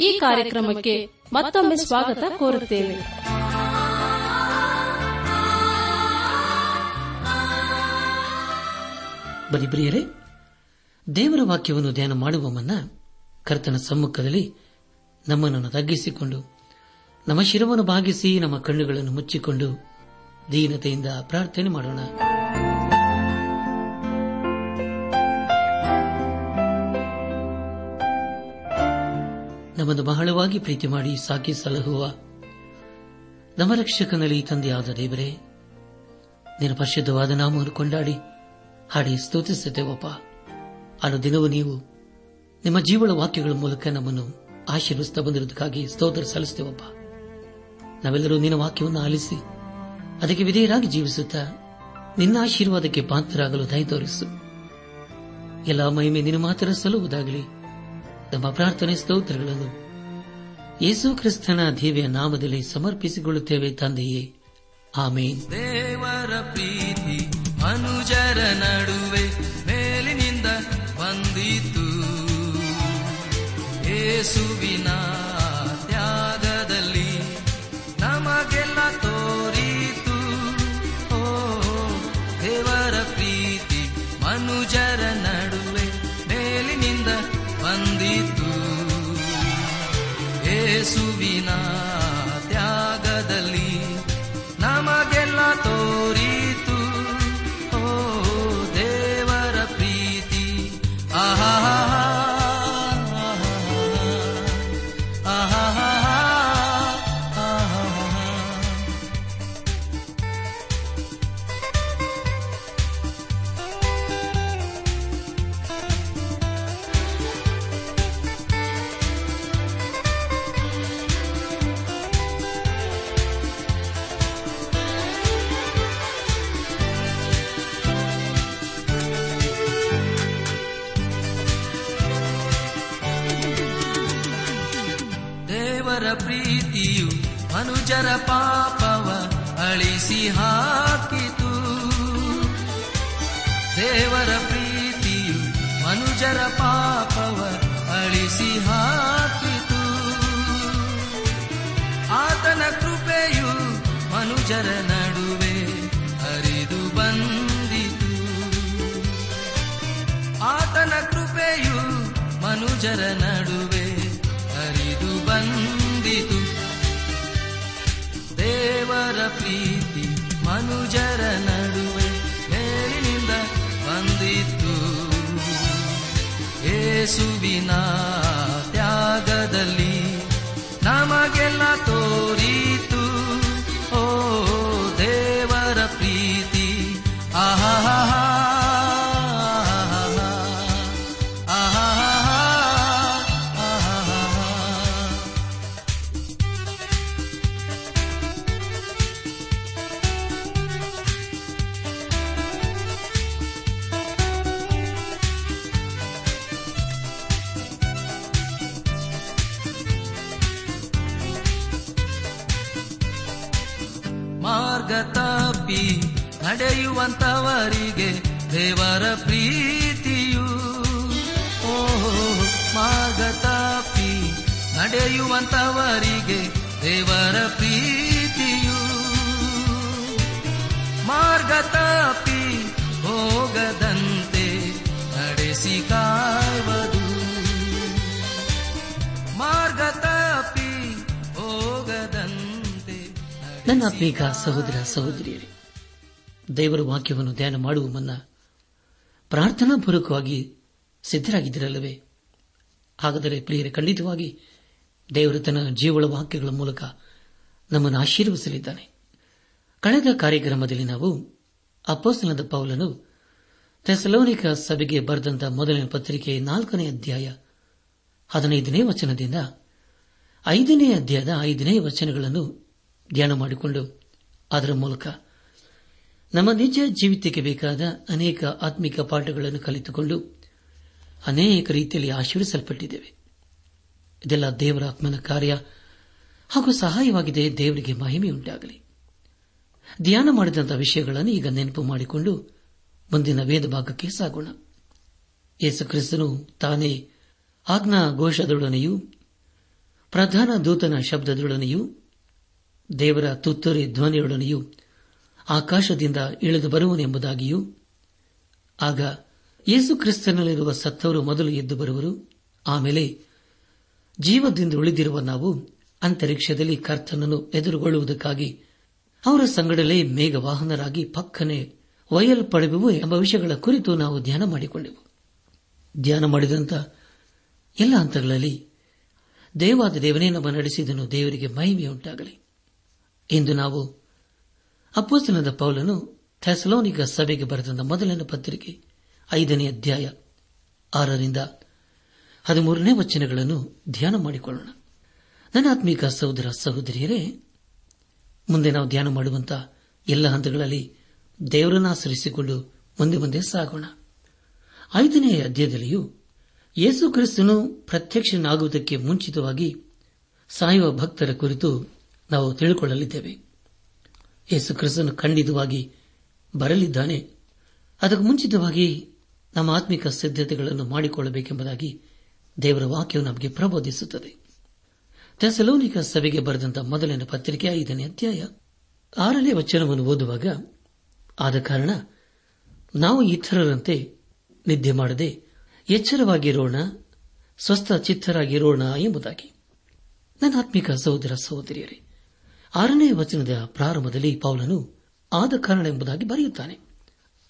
ಈ ಕಾರ್ಯಕ್ರಮಕ್ಕೆ ಮತ್ತೊಮ್ಮೆ ಸ್ವಾಗತ ಕೋರುತ್ತೇವೆ. ಬನ್ನಿ ದೇವರ ವಾಕ್ಯವನ್ನು ಧ್ಯಾನ ಮಾಡುವ ಮುನ್ನ ಕರ್ತನ ಸಮ್ಮುಖದಲ್ಲಿ ನಮ್ಮನ್ನು ತಗ್ಗಿಸಿಕೊಂಡು, ನಮ್ಮ ಶಿರವನ್ನು ಭಾಗಿಸಿ ನಮ್ಮ ಕಣ್ಣುಗಳನ್ನು ಮುಚ್ಚಿಕೊಂಡು ದೀನತೆಯಿಂದ ಪ್ರಾರ್ಥನೆ ಮಾಡೋಣ. ನಮ್ಮನ್ನು ಬಹಳವಾಗಿ ಪ್ರೀತಿ ಮಾಡಿ ಸಾಕಿ ಸಲಹುವ ನಮ್ಮ ರಕ್ಷಕನಲ್ಲಿ ತಂದೆಯಾದ ದೇವರೇ, ನಿನ್ನ ಪರಿಶುದ್ಧವಾದ ನಾಮವನ್ನು ಕೊಂಡಾಡಿ, ಹಾಡಿ ಸ್ತುತಿಸುತ್ತೇವಪ್ಪ. ಅನು ದಿನವೂ ನೀವು ನಿಮ್ಮ ಜೀವಳ ವಾಕ್ಯಗಳ ಮೂಲಕ ನಮ್ಮನ್ನು ಆಶೀರ್ವಿಸ್ತಾ ಬಂದಿರುವುದಕ್ಕಾಗಿ ಸ್ತೋತ್ರ ಸಲ್ಲಿಸುತ್ತೇವಪ್ಪ. ನಾವೆಲ್ಲರೂ ನಿನ್ನ ವಾಕ್ಯವನ್ನು ಆಲಿಸಿ, ಅದಕ್ಕೆ ವಿಧೇಯರಾಗಿ ಜೀವಿಸುತ್ತಾ, ನಿನ್ನ ಆಶೀರ್ವಾದಕ್ಕೆ ಪಾತ್ರರಾಗಲು ದಯ ತೋರಿಸು. ಎಲ್ಲ ಮಹಿಮೆ ನಿನ್ನ ಮಾತ್ರ ಸಲ್ಲುವುದಾಗಲಿ. ನಮ್ಮ ಪ್ರಾರ್ಥನೆ ಸ್ತೋತ್ರಗಳನ್ನು. ಯೇಸು ಕ್ರಿಸ್ತನ ದೇವಿಯ ನಾಮದಲ್ಲಿ ಸಮರ್ಪಿಸಿಕೊಳ್ಳುತ್ತೇವೆ ತಂದೆಯೇ. ಆಮೇನ್. ದೇವರ ಪ್ರೀತಿ ಮನುಜರ ನಡುವೆ ಮೇಲಿನಿಂದ ಬಂದಿತು. ಏಸುವಿನ ದೇವರ ಪ್ರೀತಿಯು ಮನುಜರ ಪಾಪವ ಅಳಿಸಿ ಹಾಕಿತು. ದೇವರ ಪ್ರೀತಿಯು ಮನುಜರ ಪಾಪವ ಅಳಿಸಿ ಹಾಕಿತು. ಆತನ ಕೃಪೆಯು ಮನುಜರ ನಡುವೆ ಹರಿದು ಬಂದಿತು. ಆತನ ಕೃಪೆಯು ಮನುಜರ ನಡುವೆ ದೇವರ ಪ್ರೀತಿ ಮನುಜರ ನಡುವೆ ಮೇಲಿನಿಂದ ಬಂದಿತು ಏಸುವಿನ ತ್ಯಾಗದಲ್ಲಿ ನಮಗೆಲ್ಲ ತೋರಿತು ನನ್ನ ಆತ್ಮೀಕ ಸಹೋದರ ಸಹೋದರಿಯರೇ, ದೇವರ ವಾಕ್ಯವನ್ನು ಧ್ಯಾನ ಮಾಡುವ ಮುನ್ನ ಪ್ರಾರ್ಥನಾ ಪೂರ್ವಕವಾಗಿ ಸಿದ್ದರಾಗಿದ್ದಿರಲ್ಲವೇ ಹಾಗಾದರೆ ಪ್ರಿಯರೇ, ಖಂಡಿತವಾಗಿ ದೇವರು ತನ್ನ ಜೀವಳ ವಾಕ್ಯಗಳ ಮೂಲಕ ನಮ್ಮನ್ನು ಆಶೀರ್ವಿಸಲಿದ್ದಾನೆ ಕಳೆದ ಕಾರ್ಯಕ್ರಮದಲ್ಲಿ ನಾವು ಅಪ್ಪೋಸ್ತನದ ಪೌಲನು ತೆಸಲೋನಿಕ ಸಭೆಗೆ ಬರೆದಂತ ಮೊದಲನೇ ಪತ್ರಿಕೆ ನಾಲ್ಕನೇ ಅಧ್ಯಾಯ ಹದಿನೈದನೇ ವಚನದಿಂದ ಐದನೇ ಅಧ್ಯಾಯದ ಐದನೇ ವಚನಗಳನ್ನು ಧ್ಯಾನ ಮಾಡಿಕೊಂಡು ಅದರ ಮೂಲಕ ನಮ್ಮ ನಿಜ ಜೀವಿತಕ್ಕೆ ಬೇಕಾದ ಅನೇಕ ಆತ್ಮಿಕ ಪಾಠಗಳನ್ನು ಕಲಿತುಕೊಂಡು ಅನೇಕ ರೀತಿಯಲ್ಲಿ ಆಶೀರ್ವಿಸಲ್ಪಟ್ಟಿದ್ದೇವೆ. ಇದೆಲ್ಲ ದೇವರ ಆತ್ಮನ ಕಾರ್ಯ ಹಾಗೂ ಸಹಾಯವಾಗಿದೆ. ದೇವರಿಗೆ ಮಹಿಮೆಯುಂಟಾಗಲಿ ಧ್ಯಾನ ಮಾಡಿದಂತಹ ವಿಷಯಗಳನ್ನು ಈಗ ನೆನಪು ಮಾಡಿಕೊಂಡು ಮುಂದಿನ ವೇದ ಭಾಗಕ್ಕೆ ಸಾಗೋಣ. ಯೇಸುಕ್ರಿಸ್ತನು ತಾನೇ ಆಜ್ಞಾ ಘೋಷದೊಡನೆಯೂ ಪ್ರಧಾನ ದೂತನ ಶಬ್ದದೊಡನೆಯೂ ದೇವರ ತುತ್ತೂರಿ ಧ್ವನಿಯೊಡನೆಯೂ ಆಕಾಶದಿಂದ ಇಳಿದು ಬರುವನೆಂಬುದಾಗಿಯೂ, ಆಗ ಯೇಸು ಕ್ರಿಸ್ತನಲ್ಲಿರುವ ಸತ್ತವರು ಮೊದಲು ಎದ್ದು ಬರುವರು. ಆಮೇಲೆ ಜೀವದಿಂದ ಉಳಿದಿರುವ ನಾವು ಅಂತರಿಕ್ಷದಲ್ಲಿ ಕರ್ತನನ್ನು ಎದುರುಗೊಳ್ಳುವುದಕ್ಕಾಗಿ ಅವರ ಸಂಗಡಲೇ ಮೇಘವಾಹನರಾಗಿ ಪಕ್ಕನೆ ಒಯ್ಯಲ್ಪಡೆವು ಎಂಬ ವಿಷಯಗಳ ಕುರಿತು ನಾವು ಧ್ಯಾನ ಮಾಡಿಕೊಂಡೆವು. ಧ್ಯಾನ ಮಾಡಿದಂತ ಎಲ್ಲ ಹಂತಗಳಲ್ಲಿ ದೇವಾದ ದೇವನೇ ನಮ್ಮ ನಡೆಸಿದನು, ದೇವರಿಗೆ ಮಹಿಮೆಯುಂಟಾಗಲಿ. ಇಂದು ನಾವು ಅಪ್ಪಸ್ತನದ ಪೌಲನು ಥೆಸಲೋನಿಕ ಸಭೆಗೆ ಬರೆದ ಮೊದಲನೇ ಪತ್ರಿಕೆ, ಐದನೇ ಅಧ್ಯಾಯ, ಆರರಿಂದ ಹದಿಮೂರನೇ ವಚನಗಳನ್ನು ಧ್ಯಾನ ಮಾಡಿಕೊಳ್ಳೋಣ. ನನ್ನ ಆತ್ಮೀಕ ಸಹೋದರ ಸಹೋದರಿಯರೇ, ಮುಂದೆ ನಾವು ಧ್ಯಾನ ಮಾಡುವಂತಹ ಎಲ್ಲ ಹಂತಗಳಲ್ಲಿ ದೇವರನ್ನು ಆಚರಿಸಿಕೊಂಡು ಮುಂದೆ ಮುಂದೆ ಸಾಗೋಣ. ಐದನೇ ಅಧ್ಯಾಯದಲ್ಲಿಯೂ ಯೇಸು ಕ್ರಿಸ್ತನು ಪ್ರತ್ಯಕ್ಷನಾಗುವುದಕ್ಕೆ ಮುಂಚಿತವಾಗಿ ಸಾಯುವ ಭಕ್ತರ ಕುರಿತು ನಾವು ತಿಳಿದುಕೊಳ್ಳಲಿದ್ದೇವೆ. ಯೇಸು ಕ್ರಿಸ್ತನು ಖಂಡಿತವಾಗಿ ಬರಲಿದ್ದಾನೆ. ಅದಕ್ಕೆ ಮುಂಚಿತವಾಗಿ ನಮ್ಮ ಆತ್ಮಿಕ ಸಿದ್ಧತೆಗಳನ್ನು ಮಾಡಿಕೊಳ್ಳಬೇಕೆಂಬುದಾಗಿ ದೇವರ ವಾಕ್ಯವು ನಮಗೆ ಪ್ರಬೋಧಿಸುತ್ತದೆ. ತೆಸಲೋನಿಕ ಸಭೆಗೆ ಬರೆದಂತಹ ಮೊದಲನೇ ಪತ್ರಿಕೆ ಐದನೇ ಅಧ್ಯಾಯ ಆರನೇ ವಚನವನ್ನು ಓದುವಾಗ, ಆದ ಕಾರಣ ನಾವು ಇತರರಂತೆ ನಿದ್ದೆ ಮಾಡದೆ ಎಚ್ಚರವಾಗಿರೋಣ ಸ್ವಸ್ಥ ಚಿತ್ತರಾಗಿರೋಣ ಎಂಬುದಾಗಿ. ನನ್ನ ಆತ್ಮಿಕ ಸಹೋದರ ಸಹೋದರಿಯರೇ ಆರನೇ ವಚನದ ಪ್ರಾರಂಭದಲ್ಲಿ ಪೌಲನು ಆದ ಕಾರಣ ಎಂಬುದಾಗಿ ಬರೆಯುತ್ತಾನೆ.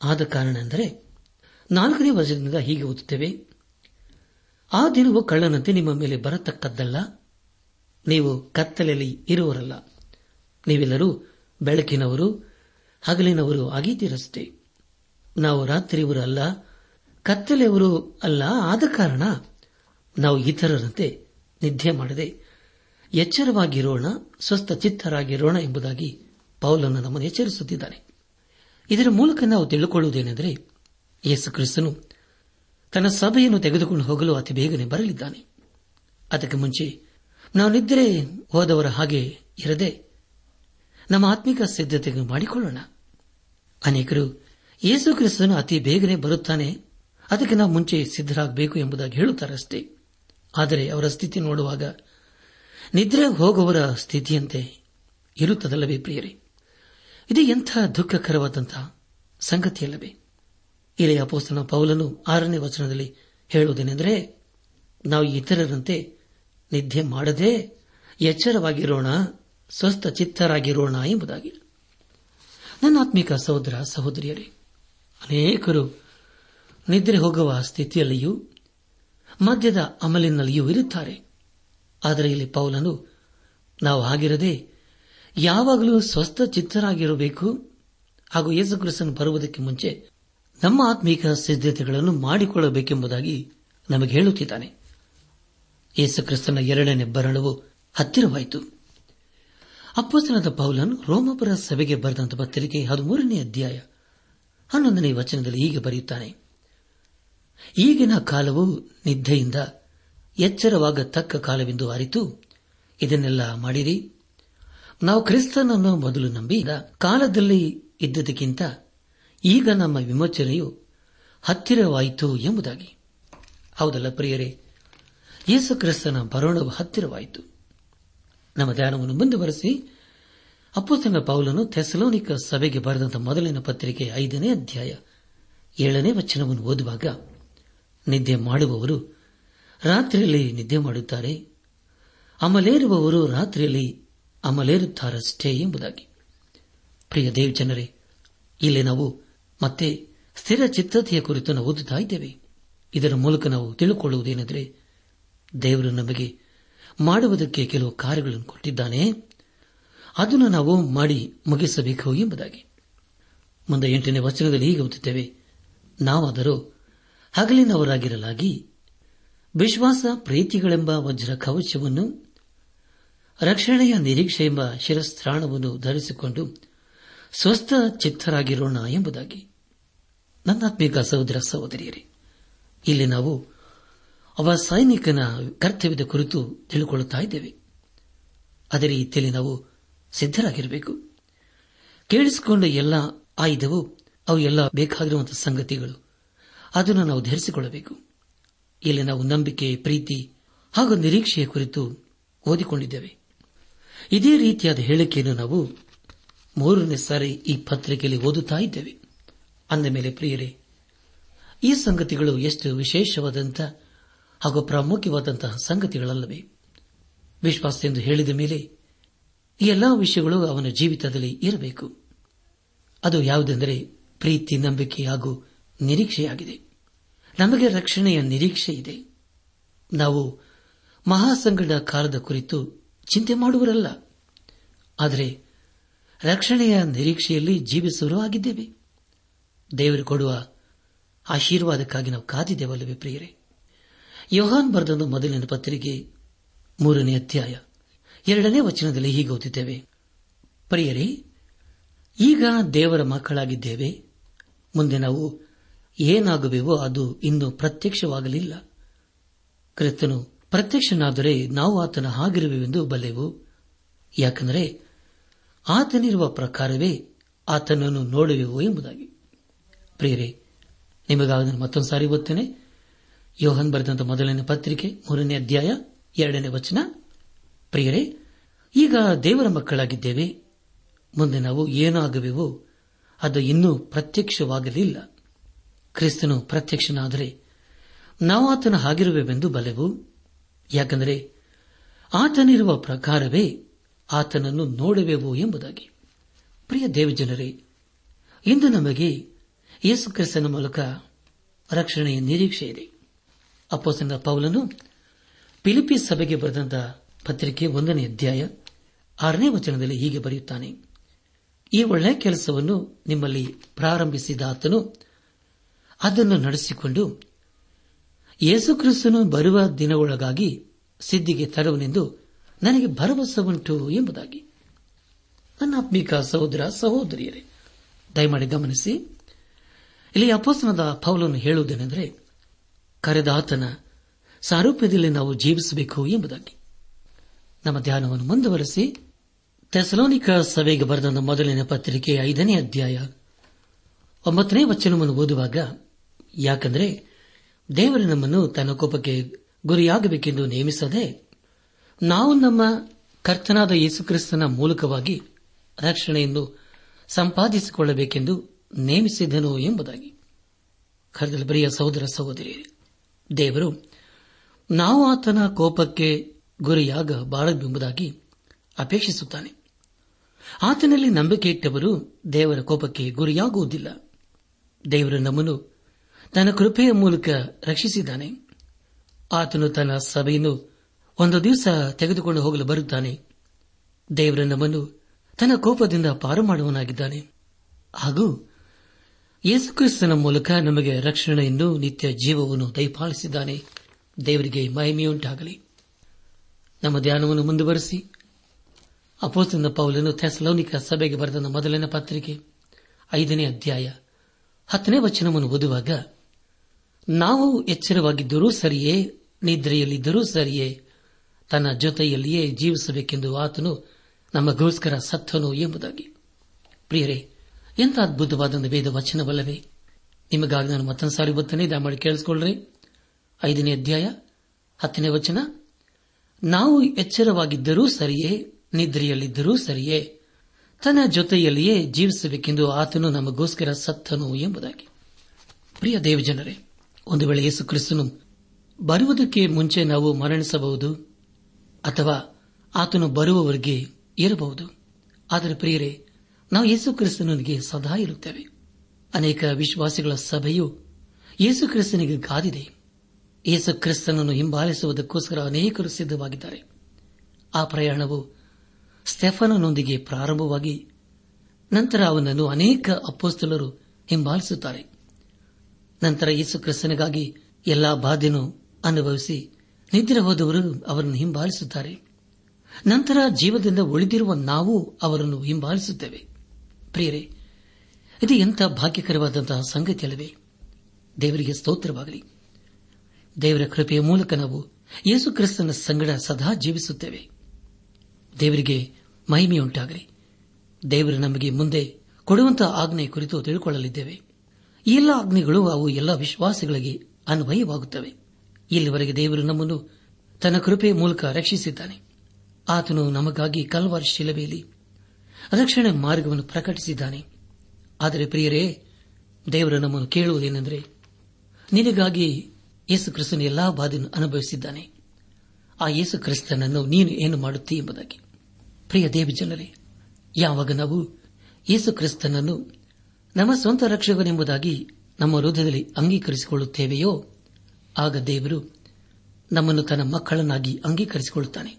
ಆದ ಕಾರಣ ಎಂದರೆ ನಾಲ್ಕನೇ ವಚನದಿಂದ ಹೀಗೆ ಓದುತ್ತೇವೆ, ಆ ದಿನವು ಕಳ್ಳನಂತೆ ನಿಮ್ಮ ಮೇಲೆ ಬರತಕ್ಕದ್ದಲ್ಲ, ನೀವು ಕತ್ತಲೆಯಲ್ಲಿ ಇರುವರಲ್ಲ. ನೀವೆಲ್ಲರೂ ಬೆಳಕಿನವರು, ಹಗಲಿನವರು ಆಗಿದ್ದೀರಷ್ಟೇ. ನಾವು ರಾತ್ರಿಯವರು ಅಲ್ಲ, ಕತ್ತಲೆಯವರು ಅಲ್ಲ, ಆದ ಕಾರಣ ನಾವು ಇತರರಂತೆ ನಿದ್ದೆ ಮಾಡದೆ ಎಚ್ಚರವಾಗಿರೋಣ ಸ್ವಸ್ಥ ಚಿತ್ತರಾಗಿರೋಣ ಎಂಬುದಾಗಿ ಪೌಲನ್ನು ನಮ್ಮನ್ನು ಎಚ್ಚರಿಸುತ್ತಿದ್ದಾನೆ. ಇದರ ಮೂಲಕ ನಾವು ತಿಳಿದುಕೊಳ್ಳುವುದೇನೆಂದರೆ ಯೇಸು ಕ್ರಿಸ್ತನು ತನ್ನ ಸಭೆಯನ್ನು ತೆಗೆದುಕೊಂಡು ಹೋಗಲು ಅತಿ ಬೇಗನೆ ಬರಲಿದ್ದಾನೆ. ಅದಕ್ಕೆ ಮುಂಚೆ ನಾವು ನಿದ್ರೆ ಹೋದವರ ಹಾಗೆ ಇರದೆ ನಮ್ಮ ಆತ್ಮಿಕ ಸಿದ್ಧತೆ ಮಾಡಿಕೊಳ್ಳೋಣ. ಅನೇಕರು ಯೇಸು ಕ್ರಿಸ್ತನು ಅತಿ ಬೇಗನೆ ಬರುತ್ತಾನೆ, ಅದಕ್ಕೆ ನಾವು ಮುಂಚೆ ಸಿದ್ಧರಾಗಬೇಕು ಎಂಬುದಾಗಿ ಹೇಳುತ್ತಾರಷ್ಟೇ. ಆದರೆ ಅವರ ಸ್ಥಿತಿ ನೋಡುವಾಗ ನಿದ್ರೆ ಹೋಗುವವರ ಸ್ಥಿತಿಯಂತೆ ಇರುತ್ತದಲ್ಲವೇ ಪ್ರಿಯರೇ? ಇದು ಎಂಥ ದುಃಖಕರವಾದಂತಹ ಸಂಗತಿಯಲ್ಲವೇ? ಇಲ್ಲಿ ಅಪೋಸ್ತನ ಪೌಲನು ಆರನೇ ವಚನದಲ್ಲಿ ಹೇಳುವುದೇನೆಂದರೆ, ನಾವು ಇತರರಂತೆ ನಿದ್ದೆ ಮಾಡದೆ ಎಚ್ಚರವಾಗಿರೋಣ, ಸ್ವಸ್ಥ ಚಿತ್ತರಾಗಿರೋಣ ಎಂಬುದಾಗಿ. ನನ್ನ ಆತ್ಮಿಕ ಸಹೋದರ ಸಹೋದರಿಯರೇ, ಅನೇಕರು ನಿದ್ರೆ ಹೋಗುವ ಸ್ಥಿತಿಯಲ್ಲಿಯೂ ಮದ್ಯದ ಅಮಲಿನಲ್ಲಿಯೂ ಇರುತ್ತಾರೆ. ಆದರೆ ಇಲ್ಲಿ ಪೌಲನು, ನಾವು ಆಗಿರದೆ ಯಾವಾಗಲೂ ಸ್ವಸ್ಥ ಚಿತ್ತರಾಗಿರಬೇಕು ಹಾಗೂ ಯೇಸುಕ್ರಿಸ್ತನು ಬರುವುದಕ್ಕೆ ಮುಂಚೆ ನಮ್ಮ ಆತ್ಮೀಕ ಸಿದ್ಧತೆಗಳನ್ನು ಮಾಡಿಕೊಳ್ಳಬೇಕೆಂಬುದಾಗಿ ನಮಗೆ ಹೇಳುತ್ತಿದ್ದಾನೆ. ಯೇಸುಕ್ರಿಸ್ತನ ಎರಡನೇ ಬರಣವು ಹತ್ತಿರವಾಯಿತು. ಅಪ್ಪಸನದ ಪೌಲನ್ ರೋಮಪುರ ಸಭೆಗೆ ಬರೆದಂತ ಪತ್ರಿಕೆ ಹದಿಮೂರನೇ ಅಧ್ಯಾಯ ಹನ್ನೊಂದನೇ ವಚನದಲ್ಲಿ ಹೀಗೆ ಬರೆಯುತ್ತಾನೆ. ಈಗಿನ ಕಾಲವು ನಿದ್ದೆಯಿಂದ ಎಚ್ಚರವಾಗತಕ್ಕ ಕಾಲವೆಂದು ಅರಿತು, ಇದನ್ನೆಲ್ಲ ಮಾಡಿರಿ. ನಾವು ಕ್ರಿಸ್ತನನ್ನು ಮೊದಲು ನಂಬಿ ಕಾಲದಲ್ಲಿ ಇದ್ದದಕ್ಕಿಂತ ಈಗ ನಮ್ಮ ವಿಮೋಚನೆಯು ಹತ್ತಿರವಾಯಿತು ಎಂಬುದಾಗಿ. ಹೌದಲ್ಲ ಪ್ರಿಯರೇ, ಯೇಸು ಕ್ರಿಸ್ತನ ಬರೋಣವು ಹತ್ತಿರವಾಯಿತು. ನಮ್ಮ ಧ್ಯಾನವನ್ನು ಮುಂದುವರೆಸಿ ಅಪ್ಪುತನ ಪೌಲನು ಥೆಸಲೋನಿಕ ಸಭೆಗೆ ಬರೆದಂತಹ ಮೊದಲಿನ ಪತ್ರಿಕೆ ಐದನೇ ಅಧ್ಯಾಯ ಏಳನೇ ವಚನವನ್ನು ಓದುವಾಗ ನಿದ್ದೆ ಮಾಡುವವರು ರಾತ್ರಿಯಲ್ಲಿ ನಿದ್ದೆ ಮಾಡುತ್ತಾರೆ. ಅಮಲೇರುವವರು ರಾತ್ರಿಯಲ್ಲಿ ಅಮಲೇರುತ್ತಾರಷ್ಟೇ ಎಂಬುದಾಗಿ. ಪ್ರಿಯ ದೇವ್ ಜನರೇ, ಇಲ್ಲಿ ನಾವು ಮತ್ತೆ ಸ್ಥಿರ ಚಿತ್ತತೆಯ ಕುರಿತು ನಾವು ಓದುತ್ತಾ ಇದ್ದೇವೆ. ಇದರ ಮೂಲಕ ನಾವು ತಿಳಿದುಕೊಳ್ಳುವುದೇನೆಂದರೆ ದೇವರು ನಮಗೆ ಮಾಡುವುದಕ್ಕೆ ಕೆಲವು ಕಾರ್ಯಗಳನ್ನು ಕೊಟ್ಟಿದ್ದಾನೆ. ಅದನ್ನು ನಾವು ಮಾಡಿ ಮುಗಿಸಬೇಕು ಎಂಬುದಾಗಿ. ಮುಂದೆ ಎಂಟನೇ ವಚನದಲ್ಲಿ ಹೀಗೆ ಓದುತ್ತೇವೆ. ನಾವಾದರೂ ಹಗಲಿನವರಾಗಿರಲಾಗಿ ವಿಶ್ವಾಸ, ಪ್ರೀತಿಗಳೆಂಬ ವಜ್ರ ಕವಚವನ್ನು, ರಕ್ಷಣೆಯ ನಿರೀಕ್ಷೆ ಎಂಬ ಶಿರಸ್ತ್ರಾಣವನ್ನು ಧರಿಸಿಕೊಂಡು ಸ್ವಸ್ಥ ಚಿತ್ತರಾಗಿರೋಣ ಎಂಬುದಾಗಿ. ನನ್ನಾತ್ಮೀಕ ಸಹೋದರ ಸಹೋದರಿಯರೇ, ಇಲ್ಲಿ ನಾವು ಅವ ಸೈನಿಕನ ಕರ್ತವ್ಯದ ಕುರಿತು ತಿಳಿದುಕೊಳ್ಳುತ್ತಾ ಇದ್ದೇವೆ. ಅದೇ ರೀತಿಯಲ್ಲಿ ನಾವು ಸಿದ್ದರಾಗಿರಬೇಕು ಕೇಳಿಸಿಕೊಂಡ ಎಲ್ಲ ಆಯುಧವು ಅವು ಎಲ್ಲ ಬೇಕಾಗಿರುವಂತಹ ಸಂಗತಿಗಳು. ಅದನ್ನು ನಾವು ಧರಿಸಿಕೊಳ್ಳಬೇಕು. ಇಲ್ಲಿ ನಾವು ನಂಬಿಕೆ ಪ್ರೀತಿ ಹಾಗೂ ನಿರೀಕ್ಷೆಯ ಕುರಿತು ಓದಿಕೊಂಡಿದ್ದೇವೆ. ಇದೇ ರೀತಿಯಾದ ಹೇಳಿಕೆಯನ್ನು ನಾವು ಮೂರನೇ ಸಾರಿ ಈ ಪತ್ರಿಕೆಯಲ್ಲಿ ಓದುತ್ತಾ ಇದ್ದೇವೆ. ಅಂದ ಮೇಲೆ ಪ್ರಿಯರೇ, ಈ ಸಂಗತಿಗಳು ಎಷ್ಟು ವಿಶೇಷವಾದಂತಹ ಹಾಗೂ ಪ್ರಾಮುಖ್ಯವಾದಂತಹ ಸಂಗತಿಗಳಲ್ಲವೇ. ವಿಶ್ವಾಸ ಎಂದು ಹೇಳಿದ ಮೇಲೆ ಈ ಎಲ್ಲಾ ವಿಷಯಗಳು ಅವನ ಜೀವಿತದಲ್ಲಿ ಇರಬೇಕು. ಅದು ಯಾವುದೆಂದರೆ ಪ್ರೀತಿ, ನಂಬಿಕೆ ಹಾಗೂ ನಿರೀಕ್ಷೆಯಾಗಿದೆ. ನಮಗೆ ರಕ್ಷಣೆಯ ನಿರೀಕ್ಷೆ ಇದೆ. ನಾವು ಮಹಾಸಂಗಡ ಕಾಲದ ಕುರಿತು ಚಿಂತೆ ಮಾಡುವರಲ್ಲ. ಆದರೆ ರಕ್ಷಣೆಯ ನಿರೀಕ್ಷೆಯಲ್ಲಿ ಜೀವಿಸುವರೂ ಆಗಿದ್ದೇವೆ. ದೇವರು ಕೊಡುವ ಆಶೀರ್ವಾದಕ್ಕಾಗಿ ನಾವು ಕಾದಿದ್ದೇವಲ್ಲವೇ ಪ್ರಿಯರೇ. ಯೋಹಾನ್ ಬರೆದ ಮೊದಲಿನ ಪತ್ರಿಕೆ ಮೂರನೇ ಅಧ್ಯಾಯ ಎರಡನೇ ವಚನದಲ್ಲಿ ಹೀಗೆ ಓದಿದ್ದೇವೆ ಪ್ರಿಯರೇ, ಈಗ ದೇವರ ಮಕ್ಕಳಾಗಿದ್ದೇವೆ. ಮುಂದೆ ನಾವು ಏನಾಗುವೆವೋ ಅದು ಇನ್ನೂ ಪ್ರತ್ಯಕ್ಷವಾಗಲಿಲ್ಲ. ಕ್ರಿಸ್ತನು ಪ್ರತ್ಯಕ್ಷನಾದರೆ ನಾವು ಆತನ ಹಾಗಿರುವೆವೆಂದು ಬಲ್ಲೆವು? ಯಾಕೆಂದರೆ ಆತನಿರುವ ಪ್ರಕಾರವೇ ಆತನನ್ನು ನೋಡುವೆವು ಎಂಬುದಾಗಿ. ಪ್ರಿಯರೇ, ನಿಮಗಾಗ ಮತ್ತೊಂದು ಸಾರಿ ಓದ್ತೇನೆ. ಯೋಹನ್ ಬರೆದಂತ ಮೊದಲನೇ ಪತ್ರಿಕೆ, ಮೂರನೇ ಅಧ್ಯಾಯ, ಎರಡನೇ ವಚನ. ಪ್ರಿಯರೇ, ಈಗ ದೇವರ ಮಕ್ಕಳಾಗಿದ್ದೇವೆ. ಮುಂದೆ ನಾವು ಏನಾಗುವೆವೋ ಅದು ಇನ್ನೂ ಪ್ರತ್ಯಕ್ಷವಾಗಲಿಲ್ಲ. ಕ್ರಿಸ್ತನು ಪ್ರತ್ಯಕ್ಷನಾದರೆ ನಾವು ಆತನ ಹಾಗಿರುವೆವೆಂದು ಬಲೆವು? ಯಾಕೆಂದರೆ ಆತನಿರುವ ಪ್ರಕಾರವೇ ಆತನನ್ನು ನೋಡುವೆವು ಎಂಬುದಾಗಿ. ಪ್ರಿಯ ದೇವಜನರೇ, ಇಂದು ನಮಗೆ ಯೇಸು ಕ್ರಿಸ್ತನ ಮೂಲಕ ರಕ್ಷಣೆಯ ನಿರೀಕ್ಷೆ ಇದೆ. ಅಪ್ಪಸನ ಪೌಲನು ಫಿಲಿಪೀಸ್ ಸಭೆಗೆ ಬರೆದಂತ ಪತ್ರಿಕೆ ಒಂದನೇ ಅಧ್ಯಾಯ ಆರನೇ ವಚನದಲ್ಲಿ ಹೀಗೆ ಬರೆಯುತ್ತಾನೆ, ಈ ಒಳ್ಳೆಯ ಕೆಲಸವನ್ನು ನಿಮ್ಮಲ್ಲಿ ಪ್ರಾರಂಭಿಸಿದ ಆತನು ಅದನ್ನು ನಡೆಸಿಕೊಂಡು ಯೇಸುಕ್ರಿಸ್ತನು ಬರುವ ದಿನಗಳೊಳಗಾಗಿ ಸಿದ್ದಿಗೆ ತರುವನೆಂದು ನನಗೆ ಭರವಸೆ ಉಂಟು ಎಂಬುದಾಗಿ. ನನ್ನ ಸಹೋದರ, ಸಹೋದರಿಯರೇ, ದಯಮಾಡಿ ಗಮನಿಸಿ. ಇಲ್ಲಿ ಅಪೋಸನದ ಪೌಲನ್ನು ಹೇಳುವುದೇನೆಂದರೆ, ಕರೆದ ಆತನ ಸಾರೂಪ್ಯದಲ್ಲಿ ನಾವು ಜೀವಿಸಬೇಕು ಎಂಬುದಾಗಿ. ನಮ್ಮ ಧ್ಯಾನವನ್ನು ಮುಂದುವರೆಸಿ, ಥೆಸಲೋನಿಕ ಸಭೆಗೆ ಬರೆದ ಮೊದಲಿನ ಪತ್ರಿಕೆ ಐದನೇ ಅಧ್ಯಾಯ ಒಂಬತ್ತನೇ ವಚನವನ್ನು ಓದುವಾಗ ಯಾಕಂದರೆ ದೇವರು ನಮ್ಮನ್ನು ತನ್ನ ಕೋಪಕ್ಕೆ ಗುರಿಯಾಗಬೇಕೆಂದು ನೇಮಿಸದೆ ನಾವು ನಮ್ಮ ಕರ್ತನಾದ ಯೇಸುಕ್ರಿಸ್ತನ ಮೂಲಕವಾಗಿ ರಕ್ಷಣೆಯನ್ನು ಸಂಪಾದಿಸಿಕೊಳ್ಳಬೇಕೆಂದು ನೇಮಿಸಿದನು ಎಂಬುದಾಗಿ. ಬರಿಯ ಸಹೋದರ ಸಹೋದರಿ ದೇವರು ನಾವು ಆತನ ಕೋಪಕ್ಕೆ ಗುರಿಯಾಗಬಾರದೆಂಬುದಾಗಿ ಅಪೇಕ್ಷಿಸುತ್ತಾನೆ. ಆತನಲ್ಲಿ ನಂಬಿಕೆ ಇಟ್ಟವರು ದೇವರ ಕೋಪಕ್ಕೆ ಗುರಿಯಾಗುವುದಿಲ್ಲ. ದೇವರು ನಮ್ಮನ್ನು ತನ್ನ ಕೃಪೆಯ ಮೂಲಕ ರಕ್ಷಿಸಿದ್ದಾನೆ. ಆತನು ತನ್ನ ಸಭೆಯನ್ನು ಒಂದು ದಿವಸ ತೆಗೆದುಕೊಂಡು ಹೋಗಲು ಬರುತ್ತಾನೆ. ದೇವರ ನಮ್ಮನ್ನು ತನ್ನ ಕೋಪದಿಂದ ಪಾರು ಮಾಡುವನಾಗಿದ್ದಾನೆ ಹಾಗೂ ಯೇಸುಕ್ರಿಸ್ತನ ಮೂಲಕ ನಮಗೆ ರಕ್ಷಣೆಯನ್ನು ನಿತ್ಯ ಜೀವವನ್ನು ದಯಪಾಲಿಸಿದ್ದಾನೆ. ದೇವರಿಗೆ ಮಹಿಮೆಯುಂಟಾಗಲಿ. ನಮ್ಮ ಧ್ಯಾನವನ್ನು ಮುಂದುವರೆಸಿ. ಅಪೋಸ್ತನ ಪೌಲನು ಥೆಸಲೋನಿಕ ಸಭೆಗೆ ಬರೆದ ಮೊದಲನೇ ಪತ್ರಿಕೆ ಐದನೇ ಅಧ್ಯಾಯ ಹತ್ತನೇ ವಚನವನ್ನು ಓದುವಾಗ ನಾವು ಎಚ್ಚರವಾಗಿದ್ದರೂ ಸರಿಯೇ, ನಿದ್ರೆಯಲ್ಲಿದ್ದರೂ ಸರಿಯೇ, ತನ್ನ ಜೊತೆಯಲ್ಲಿಯೇ ಜೀವಿಸಬೇಕೆಂದು ಆತನು ನಮಗೋಸ್ಕರ ಸತ್ತನು ಎಂಬುದಾಗಿ. ಪ್ರಿಯರೇ, ಎಂಥ ಅದ್ಭುತವಾದ ವೇದ ವಚನವಲ್ಲವೇ ನಿಮಗಾಗಿ ನಾನು ಮತ್ತೊಂದು ಸಾರಿ ಬರ್ತೇನೆ ದಯಮಾಡಿ ಕೇಳಿಸಿಕೊಳ್ಳ್ರಿ. ಐದನೇ ಅಧ್ಯಾಯ, ಹತ್ತನೇ ವಚನ. ನಾವು ಎಚ್ಚರವಾಗಿದ್ದರೂ ಸರಿಯೇ, ನಿದ್ರೆಯಲ್ಲಿದ್ದರೂ ಸರಿಯೇ, ತನ್ನ ಜೊತೆಯಲ್ಲಿಯೇ ಜೀವಿಸಬೇಕೆಂದು ಆತನು ನಮಗೋಸ್ಕರ ಸತ್ತನು ಎಂಬುದಾಗಿ. ಪ್ರಿಯ ದೇವಜನರೇ ಒಂದು ವೇಳೆ ಯೇಸು ಕ್ರಿಸ್ತನು ಬರುವುದಕ್ಕೆ ಮುಂಚೆ ನಾವು ಮರಣಿಸಬಹುದು ಅಥವಾ ಆತನು ಬರುವವರೆಗೆ ಇರಬಹುದು. ಆದರೆ ಪ್ರಿಯರೇ, ನಾವು ಯೇಸು ಕ್ರಿಸ್ತನಿಗೆ ಸದಾ ಇರುತ್ತೇವೆ. ಅನೇಕ ವಿಶ್ವಾಸಿಗಳ ಸಭೆಯು ಯೇಸು ಕ್ರಿಸ್ತನಿಗೆ ಗಾದಿದೆ. ಯೇಸು ಕ್ರಿಸ್ತನನ್ನು ಹಿಂಬಾಲಿಸುವುದಕ್ಕೋಸ್ಕರ ಅನೇಕರು ಸಿದ್ದವಾಗಿದ್ದಾರೆ ಆ ಪ್ರಯಾಣವು ಸ್ಟೆಫನನೊಂದಿಗೆ ಪ್ರಾರಂಭವಾಗಿ ನಂತರ ಅವನನ್ನು ಅನೇಕ ಅಪ್ಪೋಸ್ತಲರು ಹಿಂಬಾಲಿಸುತ್ತಾರೆ. ನಂತರ ಯೇಸು ಕ್ರಿಸ್ತನಿಗಾಗಿ ಎಲ್ಲಾ ಬಾಧೆಯನ್ನು ಅನುಭವಿಸಿ ನಿದ್ರೆ ಹೋದವರು ಅವರನ್ನು ಹಿಂಬಾಲಿಸುತ್ತಾರೆ. ನಂತರ ಜೀವದಿಂದ ಉಳಿದಿರುವ ನಾವು ಅವರನ್ನು ಹಿಂಬಾಲಿಸುತ್ತೇವೆ. ಪ್ರಿಯರೇ, ಇದು ಎಂಥ ಭಾಗ್ಯಕರವಾದಂತಹ ಸಂಗತಿಯಲ್ಲವೇ? ದೇವರಿಗೆ ಸ್ತೋತ್ರವಾಗಲಿ. ದೇವರ ಕೃಪೆಯ ಮೂಲಕ ನಾವು ಯೇಸು ಕ್ರಿಸ್ತನ ಸಂಗಡ ಸದಾ ಜೀವಿಸುತ್ತೇವೆ. ದೇವರಿಗೆ ಮಹಿಮೆಯುಂಟಾಗಲಿ. ದೇವರು ನಮಗೆ ಮುಂದೆ ಕೊಡುವಂತಹ ಆಜ್ಞೆ ಕುರಿತು ತಿಳ್ಕೊಳ್ಳಲಿದ್ದೇವೆ ಎಲ್ಲ ಆಜ್ಞೆಗಳು ಅವು ಎಲ್ಲ ವಿಶ್ವಾಸಗಳಿಗೆ ಅನ್ವಯವಾಗುತ್ತವೆ. ಇಲ್ಲಿವರೆಗೆ ದೇವರು ನಮ್ಮನ್ನು ತನ್ನ ಕೃಪೆಯ ಮೂಲಕ ರಕ್ಷಿಸಿದ್ದಾನೆ. ಆತನು ನಮಗಾಗಿ ಕಲ್ವಾರ್ ಶಿಲಬೆಯಲ್ಲಿ ರಕ್ಷಣೆ ಮಾರ್ಗವನ್ನು ಪ್ರಕಟಿಸಿದ್ದಾನೆ. ಆದರೆ ಪ್ರಿಯರೇ, ದೇವರು ನಮ್ಮನ್ನು ಕೇಳುವುದೇನೆಂದರೆ, ನಿನಗಾಗಿ ಯೇಸು ಕ್ರಿಸ್ತನ ಎಲ್ಲಾ ಬಾಧೆಯನ್ನು ಅನುಭವಿಸಿದ್ದಾನೆ. ಆ ಯೇಸು ಕ್ರಿಸ್ತನನ್ನು ನೀನು ಏನು ಮಾಡುತ್ತೀ ಎಂಬುದಾಗಿ. ಪ್ರಿಯ ದೇವಜನರೇ, ಯಾವಾಗ ನಾವು ಯೇಸು ಕ್ರಿಸ್ತನನ್ನು ನಮ್ಮ ಸ್ವಂತ ರಕ್ಷಕನೆಂಬುದಾಗಿ ನಮ್ಮ ಹೃದಯದಲ್ಲಿ ಅಂಗೀಕರಿಸಿಕೊಳ್ಳುತ್ತೇವೆಯೋ? ಆಗ ದೇವರು ನಮ್ಮನ್ನು ತನ್ನ ಮಕ್ಕಳನ್ನಾಗಿ ಅಂಗೀಕರಿಸಿಕೊಳ್ಳುತ್ತಾನೆ.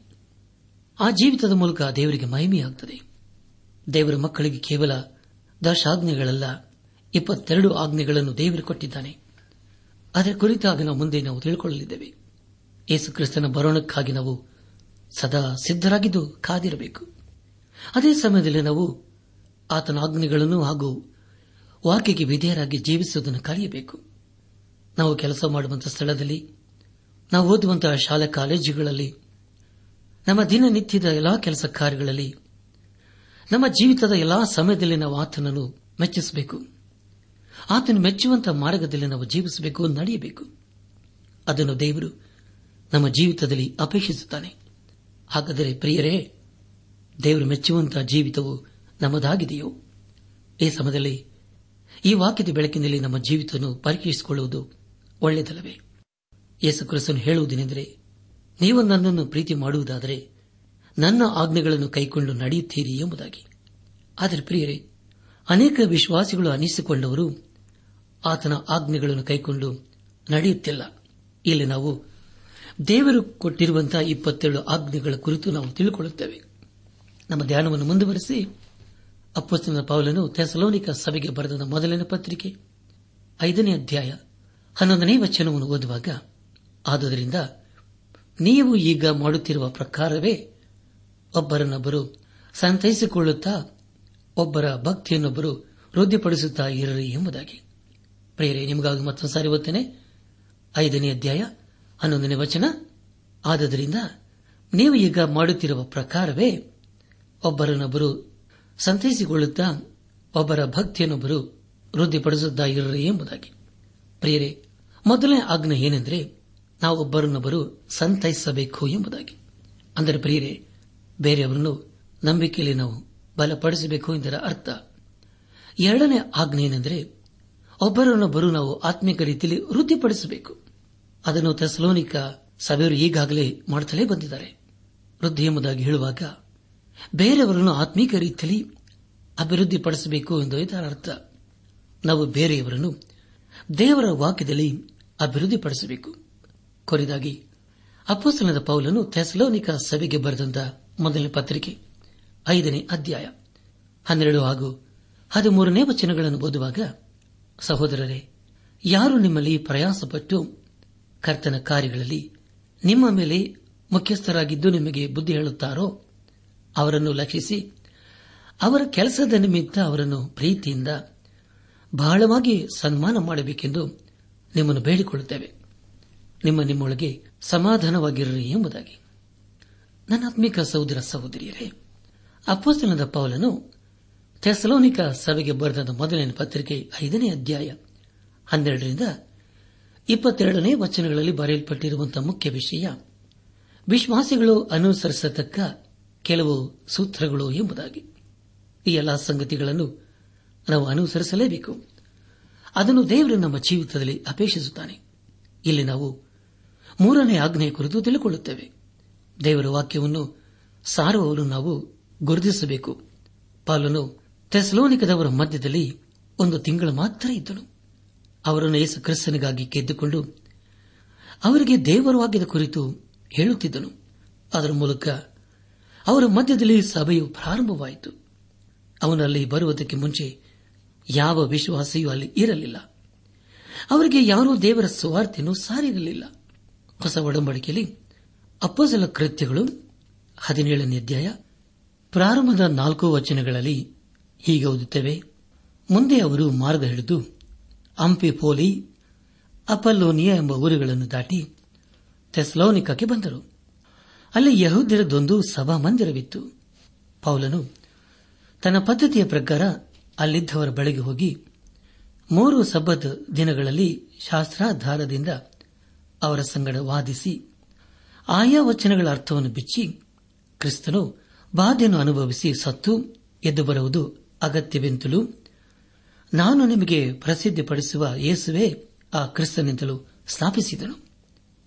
ಆ ಜೀವಿತದ ಮೂಲಕ ದೇವರಿಗೆ ಮಹಿಮೆಯಾಗುತ್ತದೆ ದೇವರ ಮಕ್ಕಳಿಗೆ ಕೇವಲ ದಶಾಜ್ಞೆಗಳಲ್ಲ, ಇಪ್ಪತ್ತೆರಡು ಆಜ್ಞೆಗಳನ್ನು ದೇವರು ಕೊಟ್ಟಿದ್ದಾನೆ. ಅದರ ಕುರಿತಾಗಿ ನಾವು ಮುಂದೆ ನಾವು ತಿಳಿಕೊಳ್ಳಲಿದ್ದೇವೆ. ಯೇಸು ಕ್ರಿಸ್ತನ ಬರೋಣಕ್ಕಾಗಿ ನಾವು ಸದಾ ಸಿದ್ದರಾಗಿದ್ದು ಕಾದಿರಬೇಕು. ಅದೇ ಸಮಯದಲ್ಲಿ ನಾವು ಆತನ ಆಜ್ಞೆಗಳನ್ನು ಹಾಗೂ ವಾಕ್ಯಕ್ಕೆ ವಿಧೇಯರಾಗಿ ಜೀವಿಸುವುದನ್ನು ಕಲಿಯಬೇಕು. ನಾವು ಕೆಲಸ ಮಾಡುವಂತಹ ಸ್ಥಳದಲ್ಲಿ, ನಾವು ಓದುವಂತಹ ಶಾಲಾ ಕಾಲೇಜುಗಳಲ್ಲಿ, ನಮ್ಮ ದಿನನಿತ್ಯದ ಎಲ್ಲಾ ಕೆಲಸ ಕಾರ್ಯಗಳಲ್ಲಿ, ನಮ್ಮ ಜೀವಿತದ ಎಲ್ಲಾ ಸಮಯದಲ್ಲಿ ನಾವು ಆತನನ್ನು ಮೆಚ್ಚಿಸಬೇಕು. ಆತನು ಮೆಚ್ಚುವಂತಹ ಮಾರ್ಗದಲ್ಲಿ ನಾವು ಜೀವಿಸಬೇಕು, ನಡೆಯಬೇಕು. ಅದನ್ನು ದೇವರು ನಮ್ಮ ಜೀವಿತದಲ್ಲಿ ಅಪೇಕ್ಷಿಸುತ್ತಾನೆ. ಹಾಗಾದರೆ ಪ್ರಿಯರೇ, ದೇವರು ಮೆಚ್ಚುವಂತಹ ಜೀವಿತವು ನಮ್ಮದಾಗಿದೆಯೋ? ಈ ಸಮಯದಲ್ಲಿ ಈ ವಾಕ್ಯದ ಬೆಳಕಿನಲ್ಲಿ ನಮ್ಮ ಜೀವಿತವನ್ನು ಪರೀಕ್ಷಿಸಿಕೊಳ್ಳುವುದು ಒಳ್ಳೆಯದಲ್ಲವೇ? ಯೇಸು ಕ್ರಿಸ್ತನು ಹೇಳುವುದೇನೆಂದರೆ, ನೀವು ನನ್ನನ್ನು ಪ್ರೀತಿ ಮಾಡುವುದಾದರೆ ನನ್ನ ಆಜ್ಞೆಗಳನ್ನು ಕೈಕೊಂಡು ನಡೆಯುತ್ತೀರಿ ಎಂಬುದಾಗಿ. ಆದರೆ ಪ್ರಿಯರೇ, ಅನೇಕ ವಿಶ್ವಾಸಿಗಳು ಅನಿಸಿಕೊಂಡವರು ಆತನ ಆಜ್ಞೆಗಳನ್ನು ಕೈಕೊಂಡು ನಡೆಯುತ್ತಿಲ್ಲ. ಇಲ್ಲಿ ನಾವು ದೇವರು ಕೊಟ್ಟಿರುವಂತಹ ಇಪ್ಪತ್ತೆರಡು ಆಜ್ಞೆಗಳ ಕುರಿತು ನಾವು ತಿಳಿದುಕೊಳ್ಳುತ್ತೇವೆ. ನಮ್ಮ ಧ್ಯಾನವನ್ನು ಮುಂದುವರೆಸಿ ಅಪ್ಪಸ್ತನ ಪೌಲನು ಥೆಸಲೋನಿಕ ಸಭೆಗೆ ಬರೆದ ಮೊದಲನೇ ಪತ್ರಿಕೆ, ಐದನೇ ಅಧ್ಯಾಯ, ಹನ್ನೊಂದನೇ ವಚನವನ್ನು ಓದುವಾಗ, ಆದುದರಿಂದ ನೀವು ಈಗ ಮಾಡುತ್ತಿರುವ ಪ್ರಕಾರವೇ ಒಬ್ಬರನ್ನೊಬ್ಬರು ಸಂತೈಸಿಕೊಳ್ಳುತ್ತಾ ಒಬ್ಬರ ಭಕ್ತಿಯನ್ನೊಬ್ಬರು ವೃದ್ಧಿಪಡಿಸುತ್ತಾ ಇರಲಿ ಎಂಬುದಾಗಿ. ಪ್ರೇರೆ ನಿಮಗಾಗಿ ಮತ್ತೊಂದು ಸಾರಿ ಓದ್ತೇನೆ. ಐದನೇ ಅಧ್ಯಾಯ, ಹನ್ನೊಂದನೇ ವಚನ, ಆದ್ದರಿಂದ ನೀವು ಈಗ ಮಾಡುತ್ತಿರುವ ಪ್ರಕಾರವೇ ಒಬ್ಬರನ್ನೊಬ್ಬರು ಸಂತೈಸಿಕೊಳ್ಳುತ್ತಾ ಒಬ್ಬರ ಭಕ್ತಿಯನ್ನೊಬ್ಬರು ವೃದ್ಧಿಪಡಿಸುತ್ತಾ ಇರಲಿ ಎಂಬುದಾಗಿ. ಪ್ರಿಯರೇ, ಮೊದಲನೇ ಆಜ್ಞೆ ಏನೆಂದರೆ ನಾವು ಒಬ್ಬರನ್ನೊಬ್ಬರು ಸಂತೈಸಬೇಕು ಎಂಬುದಾಗಿ. ಅಂದರೆ ಪ್ರಿಯರೇ, ಬೇರೆಯವರನ್ನು ನಂಬಿಕೆಯಲ್ಲಿ ನಾವು ಬಲಪಡಿಸಬೇಕು ಎಂದರ ಅರ್ಥ. ಎರಡನೇ ಆಜ್ಞೆ ಏನೆಂದರೆ ಒಬ್ಬರನ್ನೊಬ್ಬರು ನಾವು ಆತ್ಮಿಕ ರೀತಿಯಲ್ಲಿ ವೃದ್ಧಿಪಡಿಸಬೇಕು. ಅದನ್ನು ತೆಸಲೋನಿಕ ಸಭೆಯವರು ಈಗಾಗಲೇ ಮಾಡುತ್ತಲೇ ಬಂದಿದ್ದಾರೆ. ವೃದ್ಧಿ ಎಂಬುದಾಗಿ ಹೇಳುವಾಗ ಬೇರೆಯವರನ್ನು ಆತ್ಮೀಕ ರೀತಿಯಲ್ಲಿ ಅಭಿವೃದ್ಧಿಪಡಿಸಬೇಕು ಎಂದು ಇದರ ಅರ್ಥ ನಾವು ಬೇರೆಯವರನ್ನು ದೇವರ ವಾಕ್ಯದಲ್ಲಿ ಅಭಿವೃದ್ಧಿಪಡಿಸಬೇಕು. ಕೊನೆಯದಾಗಿ ಅಪ್ಪಸನದ ಪೌಲನು ಥೆಸಲೋನಿಕ ಸಭೆಗೆ ಬರೆದಂತ ಮೊದಲನೇ ಪತ್ರಿಕೆ, ಐದನೇ ಅಧ್ಯಾಯ, ಹನ್ನೆರಡು ಹಾಗೂ ಹದಿಮೂರನೇ ವಚನಗಳನ್ನು ಓದುವಾಗ, ಸಹೋದರರೇ, ಯಾರು ನಿಮ್ಮಲ್ಲಿ ಪ್ರಯಾಸಪಟ್ಟು ಕರ್ತನ ಕಾರ್ಯಗಳಲ್ಲಿ ನಿಮ್ಮ ಮೇಲೆ ಮುಖ್ಯಸ್ಥರಾಗಿದ್ದು ನಿಮಗೆ ಬುದ್ಧಿ ಹೇಳುತ್ತಾರೋ ಅವರನ್ನು ಲಕ್ಷಿಸಿ, ಅವರ ಕೆಲಸದ ನಿಮಿತ್ತ ಅವರನ್ನು ಪ್ರೀತಿಯಿಂದ ಬಹಳವಾಗಿ ಸನ್ಮಾನ ಮಾಡಬೇಕೆಂದು ನಿಮ್ಮನ್ನು ಬೇಡಿಕೊಳ್ಳುತ್ತೇವೆ. ನಿಮ್ಮ ನಿಮ್ಮೊಳಗೆ ಸಮಾಧಾನವಾಗಿರಲಿ ಎಂಬುದಾಗಿ. ನನ್ನ ಆತ್ಮಿಕ ಸಹೋದರ ಸಹೋದರಿಯರೇ ಅಪ್ಪಸ್ತನದ ಪೌಲನು ಥೆಸಲೋನಿಕ ಸಭೆಗೆ ಬರೆದ ಮೊದಲನೇ ಪತ್ರಿಕೆ ಐದನೇ ಅಧ್ಯಾಯ ಹನ್ನೆರಡರಿಂದ ಇಪ್ಪತ್ತೆರಡನೇ ವಚನಗಳಲ್ಲಿ ಬರೆಯಲ್ಪಟ್ಟಿರುವಂತಹ ಮುಖ್ಯ ವಿಷಯ, ವಿಶ್ವಾಸಿಗಳು ಅನುಸರಿಸತಕ್ಕ ಕೆಲವು ಸೂತ್ರಗಳು ಎಂಬುದಾಗಿ. ಈ ಎಲ್ಲಾ ಸಂಗತಿಗಳನ್ನು ನಾವು ಅನುಸರಿಸಲೇಬೇಕು. ಅದನ್ನು ದೇವರು ನಮ್ಮ ಜೀವಿತದಲ್ಲಿ ಅಪೇಕ್ಷಿಸುತ್ತಾನೆ. ಇಲ್ಲಿ ನಾವು ಮೂರನೇ ಆಜ್ಞೆಯ ಕುರಿತು ತಿಳಿದುಕೊಳ್ಳುತ್ತೇವೆ ದೇವರ ವಾಕ್ಯವನ್ನು ಸಾರುವವರು ನಾವು ಗುರುತಿಸಬೇಕು. ಪಾಲನು ತೆಸ್ಲೋನಿಕದವರ ಮಧ್ಯದಲ್ಲಿ ಒಂದು ತಿಂಗಳು ಮಾತ್ರ ಇದ್ದನು. ಅವರನ್ನು ಯೇಸು ಕ್ರಿಸ್ತನಿಗಾಗಿ ಗೆದ್ದುಕೊಂಡು ಅವರಿಗೆ ದೇವರ ವಾಕ್ಯದ ಕುರಿತು ಹೇಳುತ್ತಿದ್ದನು. ಅದರ ಮೂಲಕ ಅವರ ಮಧ್ಯದಲ್ಲಿ ಸಭೆಯು ಪ್ರಾರಂಭವಾಯಿತು. ಅವನಲ್ಲಿ ಬರುವುದಕ್ಕೆ ಮುಂಚೆ ಯಾವ ವಿಶ್ವಾಸಿಯೂ ಅಲ್ಲಿ ಇರಲಿಲ್ಲ. ಅವರಿಗೆ ಯಾರೂ ದೇವರ ಸುವಾರ್ತೆಯನ್ನು ಸಾರಿರಲಿಲ್ಲ. ಹೊಸ ಒಡಂಬಡಿಕೆಯಲ್ಲಿ ಅಪ್ಪಸಲ ಕೃತ್ಯಗಳು ಹದಿನೇಳನೇ ಅಧ್ಯಾಯ, ಪ್ರಾರಂಭದ ನಾಲ್ಕು ವಚನಗಳಲ್ಲಿ ಹೀಗೆ ಓದುತ್ತೇವೆ. ಮುಂದೆ ಅವರು ಮಾರ್ಗ ಹಿಡಿದು ಅಂಪಿಪೋಲಿ ಅಪಲ್ಲೋನಿಯಾ ಎಂಬ ಊರುಗಳನ್ನು ದಾಟಿ ಥೆಸ್ಲೋನಿಕಕ್ಕೆ ಬಂದರು. ಅಲ್ಲಿ ಯಹೂದ್ಯರದೊಂದು ಸಭಾ ಮಂದಿರವಿತ್ತು ಪೌಲನು ತನ್ನ ಪದ್ಧತಿಯ ಪ್ರಕಾರ ಅಲ್ಲಿದ್ದವರ ಬಳಿಗೆ ಹೋಗಿ ಮೂರು ಸಬ್ಬತ್ ದಿನಗಳಲ್ಲಿ ಶಾಸ್ತ್ರಾಧಾರದಿಂದ ಅವರ ಸಂಗಡ ವಾದಿಸಿ ಆಯಾ ವಚನಗಳ ಅರ್ಥವನ್ನು ಬಿಚ್ಚಿ ಕ್ರಿಸ್ತನು ಬಾಧೆಯನ್ನು ಅನುಭವಿಸಿ ಸತ್ತು ಎದ್ದು ಬರುವುದು ಅಗತ್ಯವೆಂತಲೂ ನಾನು ನಿಮಗೆ ಪ್ರಸಿದ್ಧಿಪಡಿಸುವ ಯೇಸುವೆ ಆ ಕ್ರಿಸ್ತನೆಂತಲೂ ಸ್ಥಾಪಿಸಿದನು.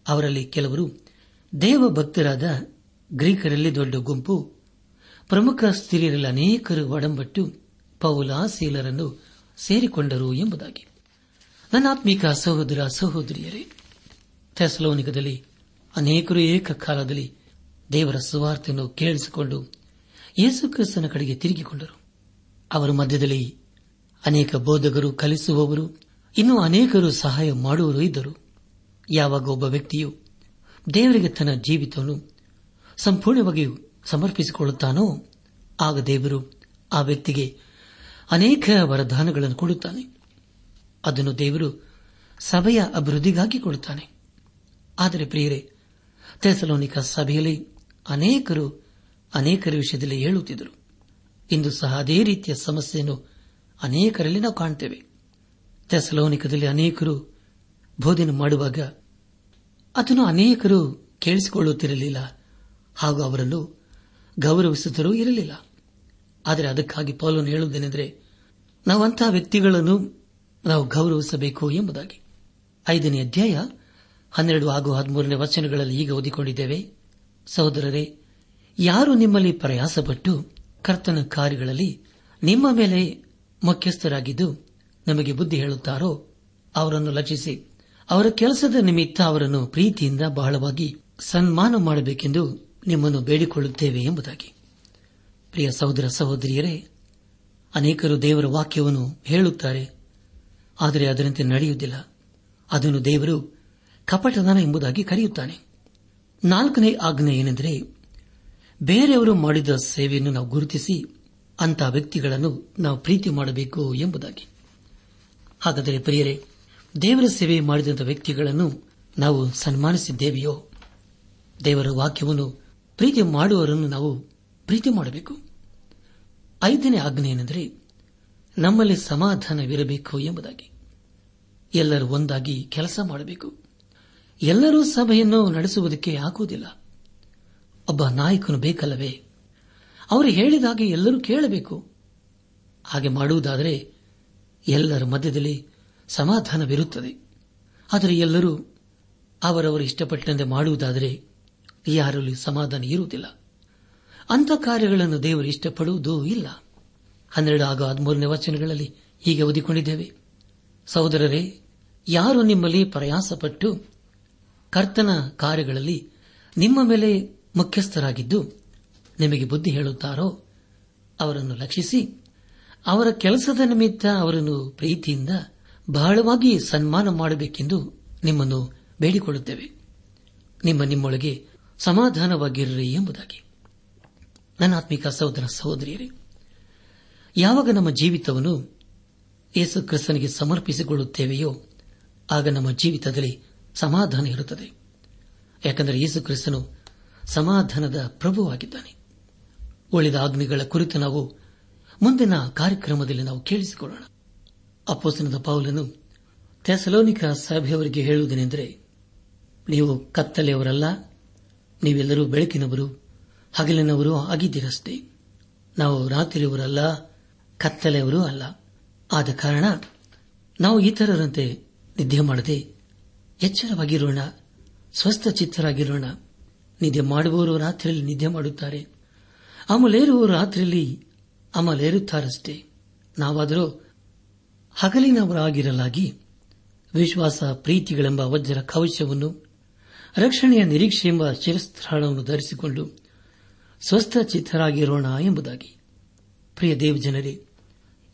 ಅವರಲ್ಲಿ ಕೆಲವರು ದೇವಭಕ್ತರಾದ ಗ್ರೀಕರಲ್ಲಿ ದೊಡ್ಡ ಗುಂಪು, ಪ್ರಮುಖ ಸ್ತ್ರೀಯರಲ್ಲಿ ಅನೇಕರು ಒಡಂಬಟ್ಟು ಪೌಲ, ಸೀಲರನ್ನು ಸೇರಿಕೊಂಡರು ಎಂಬುದಾಗಿ. ನನ್ನಾತ್ಮೀಕ ಸಹೋದರ, ಸಹೋದರಿಯರೇ, ಥೆಸಲೋನಿಕದಲ್ಲಿ ಅನೇಕರು ಏಕಕಾಲದಲ್ಲಿ ದೇವರ ಸುವಾರ್ತೆಯನ್ನು ಕೇಳಿಸಿಕೊಂಡು ಯೇಸುಕ್ರಿಸ್ತನ ಕಡೆಗೆ ತಿರುಗಿಕೊಂಡರು. ಅವರ ಮಧ್ಯದಲ್ಲಿ ಅನೇಕ ಬೋಧಕರು ಕಲಿಸುವವರು, ಇನ್ನೂ ಅನೇಕರು ಸಹಾಯ ಮಾಡುವವರು ಇದ್ದರು. ಯಾವಾಗ ಒಬ್ಬ ವ್ಯಕ್ತಿಯು ದೇವರಿಗೆ ತನ್ನ ಜೀವಿತವನ್ನು ಸಂಪೂರ್ಣವಾಗಿ ಸಮರ್ಪಿಸಿಕೊಳ್ಳುತ್ತಾನೋ, ಆಗ ದೇವರು ಆ ವ್ಯಕ್ತಿಗೆ ಅನೇಕ ವರದಾನಗಳನ್ನು ಕೊಡುತ್ತಾನೆ. ಅದನ್ನು ದೇವರು ಸಭೆಯ ಅಭಿವೃದ್ಧಿಗಾಗಿ ಕೊಡುತ್ತಾನೆ. ಆದರೆ ಪ್ರಿಯರೇ ತೆಸಲೋನಿಕ ಸಭೆಯಲ್ಲಿ ಅನೇಕರು ಅನೇಕರ ವಿಷಯದಲ್ಲಿ ಹೇಳುತ್ತಿದ್ದರು. ಇಂದು ಸಹ ಅದೇ ರೀತಿಯ ಸಮಸ್ಯೆಯನ್ನು ಅನೇಕರಲ್ಲಿ ನಾವು ಕಾಣುತ್ತೇವೆ ತೆಸಲೋನಿಕದಲ್ಲಿ ಅನೇಕರು ಬೋಧನೆ ಮಾಡುವಾಗ ಅದನ್ನು ಅನೇಕರು ಕೇಳಿಸಿಕೊಳ್ಳುತ್ತಿರಲಿಲ್ಲ ಹಾಗೂ ಅವರನ್ನು ಗೌರವಿಸುತ್ತರೂ ಇರಲಿಲ್ಲ. ಆದರೆ ಅದಕ್ಕಾಗಿ ಪೌಲನು ಹೇಳುವುದೇನೆಂದರೆ ನಾವಂತಹ ವ್ಯಕ್ತಿಗಳನ್ನು ನಾವು ಗೌರವಿಸಬೇಕು ಎಂಬುದಾಗಿ. ಐದನೇ ಅಧ್ಯಾಯ, ಹನ್ನೆರಡು ಹಾಗೂ ಹದಿಮೂರನೇ ವಚನಗಳಲ್ಲಿ ಈಗ ಓದಿಕೊಂಡಿದ್ದೇವೆ, ಸಹೋದರರೇ, ಯಾರು ನಿಮ್ಮಲ್ಲಿ ಪ್ರಯಾಸಪಟ್ಟು ಕರ್ತನ ಕಾರ್ಯಗಳಲ್ಲಿ ನಿಮ್ಮ ಮೇಲೆ ಮುಖ್ಯಸ್ಥರಾಗಿದ್ದು ನಮಗೆ ಬುದ್ಧಿ ಹೇಳುತ್ತಾರೋ ಅವರನ್ನು ಲಕ್ಷಿಸಿ. ಅವರ ಕೆಲಸದ ನಿಮಿತ್ತ ಅವರನ್ನು ಪ್ರೀತಿಯಿಂದ ಬಹಳವಾಗಿ ಸನ್ಮಾನ ಮಾಡಬೇಕೆಂದು ನಿಮ್ಮನ್ನು ಬೇಡಿಕೊಳ್ಳುತ್ತೇವೆ ಎಂಬುದಾಗಿ. ಪ್ರಿಯ ಸಹೋದರ ಸಹೋದರಿಯರೇ, ಅನೇಕರು ದೇವರ ವಾಕ್ಯವನ್ನು ಹೇಳುತ್ತಾರೆ, ಆದರೆ ಅದರಂತೆ ನಡೆಯುವುದಿಲ್ಲ. ಅದನ್ನು ದೇವರು ಕಪಟದಾನ ಎಂಬುದಾಗಿ ಕರೆಯುತ್ತಾನೆ. ನಾಲ್ಕನೇ ಆಜ್ಞೆ ಏನೆಂದರೆ, ಬೇರೆಯವರು ಮಾಡಿದ ಸೇವೆಯನ್ನು ನಾವು ಗುರುತಿಸಿ ಅಂತಹ ವ್ಯಕ್ತಿಗಳನ್ನು ನಾವು ಪ್ರೀತಿ ಮಾಡಬೇಕು ಎಂಬುದಾಗಿ. ಹಾಗಾದರೆ ಪ್ರಿಯರೇ ದೇವರ ಸೇವೆ ಮಾಡಿದಂಥ ವ್ಯಕ್ತಿಗಳನ್ನು ನಾವು ಸನ್ಮಾನಿಸಿದ್ದೇವೆಯೋ? ದೇವರ ವಾಕ್ಯವನ್ನು ಪ್ರೀತಿ ಮಾಡುವವರನ್ನು ನಾವು ಪ್ರೀತಿ ಮಾಡಬೇಕು? ಐದನೇ ಆಜ್ಞೆ ಏನೆಂದರೆ ನಮ್ಮಲ್ಲಿ ಸಮಾಧಾನವಿರಬೇಕು ಎಂಬುದಾಗಿ. ಎಲ್ಲರೂ ಒಂದಾಗಿ ಕೆಲಸ ಮಾಡಬೇಕು. ಎಲ್ಲರೂ ಸಭೆಯನ್ನು ನಡೆಸುವುದಕ್ಕೆ ಆಗುವುದಿಲ್ಲ ಒಬ್ಬ ನಾಯಕನು ಬೇಕಲ್ಲವೇ? ಅವರು ಹೇಳಿದಾಗೆ ಎಲ್ಲರೂ ಕೇಳಬೇಕು. ಹಾಗೆ ಮಾಡುವುದಾದರೆ ಎಲ್ಲರ ಮಧ್ಯದಲ್ಲಿ ಸಮಾಧಾನವಿರುತ್ತದೆ. ಆದರೆ ಎಲ್ಲರೂ ಅವರವರು ಇಷ್ಟಪಟ್ಟಂತೆ ಮಾಡುವುದಾದರೆ ಯಾರಲ್ಲಿ ಸಮಾಧಾನ ಇರುವುದಿಲ್ಲ. ಅಂಥ ಕಾರ್ಯಗಳನ್ನು ದೇವರು ಇಷ್ಟಪಡುವುದೂ ಇಲ್ಲ. ಹನ್ನೆರಡು ಹಾಗೂ ಹದಿಮೂರನೇ ವಚನಗಳಲ್ಲಿ ಹೀಗೆ ಓದಿಕೊಂಡಿದ್ದೇವೆ. ಸಹೋದರರೇ, ಯಾರು ನಿಮ್ಮಲ್ಲಿ ಪ್ರಯಾಸಪಟ್ಟು ಕರ್ತನ ಕಾರ್ಯಗಳಲ್ಲಿ ನಿಮ್ಮ ಮೇಲೆ ಮುಖ್ಯಸ್ಥರಾಗಿದ್ದು ನಿಮಗೆ ಬುದ್ಧಿ ಹೇಳುತ್ತಾರೋ ಅವರನ್ನು ಲಕ್ಷಿಸಿ ಅವರ ಕೆಲಸದ ನಿಮಿತ್ತ ಅವರನ್ನು ಪ್ರೀತಿಯಿಂದ ಬಹಳವಾಗಿ ಸನ್ಮಾನ ಮಾಡಬೇಕೆಂದು ನಿಮ್ಮನ್ನು ಬೇಡಿಕೊಳ್ಳುತ್ತೇವೆ. ನಿಮ್ಮ ನಿಮ್ಮೊಳಗೆ ಸಮಾಧಾನವಾಗಿರ್ರಿ ಎಂಬುದಾಗಿ. ನನ್ನ ಆತ್ಮಿಕ ಸಹೋದರ ಸಹೋದರಿಯರೇ, ಯಾವಾಗ ನಮ್ಮ ಜೀವಿತವನ್ನು ಯೇಸು ಕ್ರಿಸ್ತನಿಗೆ ಸಮರ್ಪಿಸಿಕೊಳ್ಳುತ್ತೇವೆಯೋ, ಆಗ ನಮ್ಮ ಜೀವಿತದಲ್ಲಿ ಸಮಾಧಾನ ಇರುತ್ತದೆ. ಯಾಕೆಂದರೆ ಯೇಸು ಕ್ರಿಸ್ತನು ಸಮಾಧಾನದ ಪ್ರಭುವಾಗಿದ್ದಾನೆ. ಉಳಿದ ಆಜ್ಞೆಗಳ ಕುರಿತು ನಾವು ಮುಂದಿನ ಕಾರ್ಯಕ್ರಮದಲ್ಲಿ ನಾವು ಕೇಳಿಸಿಕೊಳ್ಳೋಣ. ಅಪ್ಪೋಸನದ ಪೌಲನು ಥೆಸಲೋನಿಕ ಸಭೆಯವರಿಗೆ ಹೇಳುವುದೇನೆಂದರೆ, ನೀವು ಕತ್ತಲೆಯವರಲ್ಲ, ನೀವೆಲ್ಲರೂ ಬೆಳಕಿನವರು, ಹಗಲಿನವರು ಆಗಿದ್ದೀರಷ್ಟೇ. ನಾವು ರಾತ್ರಿಯವರಲ್ಲ, ಕತ್ತಲೆಯವರೂ ಅಲ್ಲ. ಆದ ಕಾರಣ ನಾವು ಇತರರಂತೆ ನಿದ್ದೆ ಮಾಡದೆ ಎಚ್ಚರವಾಗಿರೋಣ ಸ್ವಸ್ಥ ಚಿತ್ತರಾಗಿರೋಣ ನಿದ್ದೆ ಮಾಡುವವರು ರಾತ್ರಿಯಲ್ಲಿ ನಿದ್ದೆ ಮಾಡುತ್ತಾರೆ. ಅಮಲೇರುವವರು ರಾತ್ರಿಯಲ್ಲಿ ಅಮಲೇರುತ್ತಾರಷ್ಟೇ. ನಾವಾದರೂ ಹಗಲಿನವರಾಗಿರಲಾಗಿ ವಿಶ್ವಾಸ, ಪ್ರೀತಿಗಳೆಂಬ ವಜ್ರ ಕವಚವನ್ನು, ರಕ್ಷಣೆಯ ನಿರೀಕ್ಷೆ ಎಂಬ ಶಿರಸ್ಥಾನವನ್ನು ಧರಿಸಿಕೊಂಡು ಸ್ವಸ್ಥ ಚಿತ್ತರಾಗಿರೋಣ ಎಂಬುದಾಗಿ. ಪ್ರಿಯ ದೇವಜನರೇ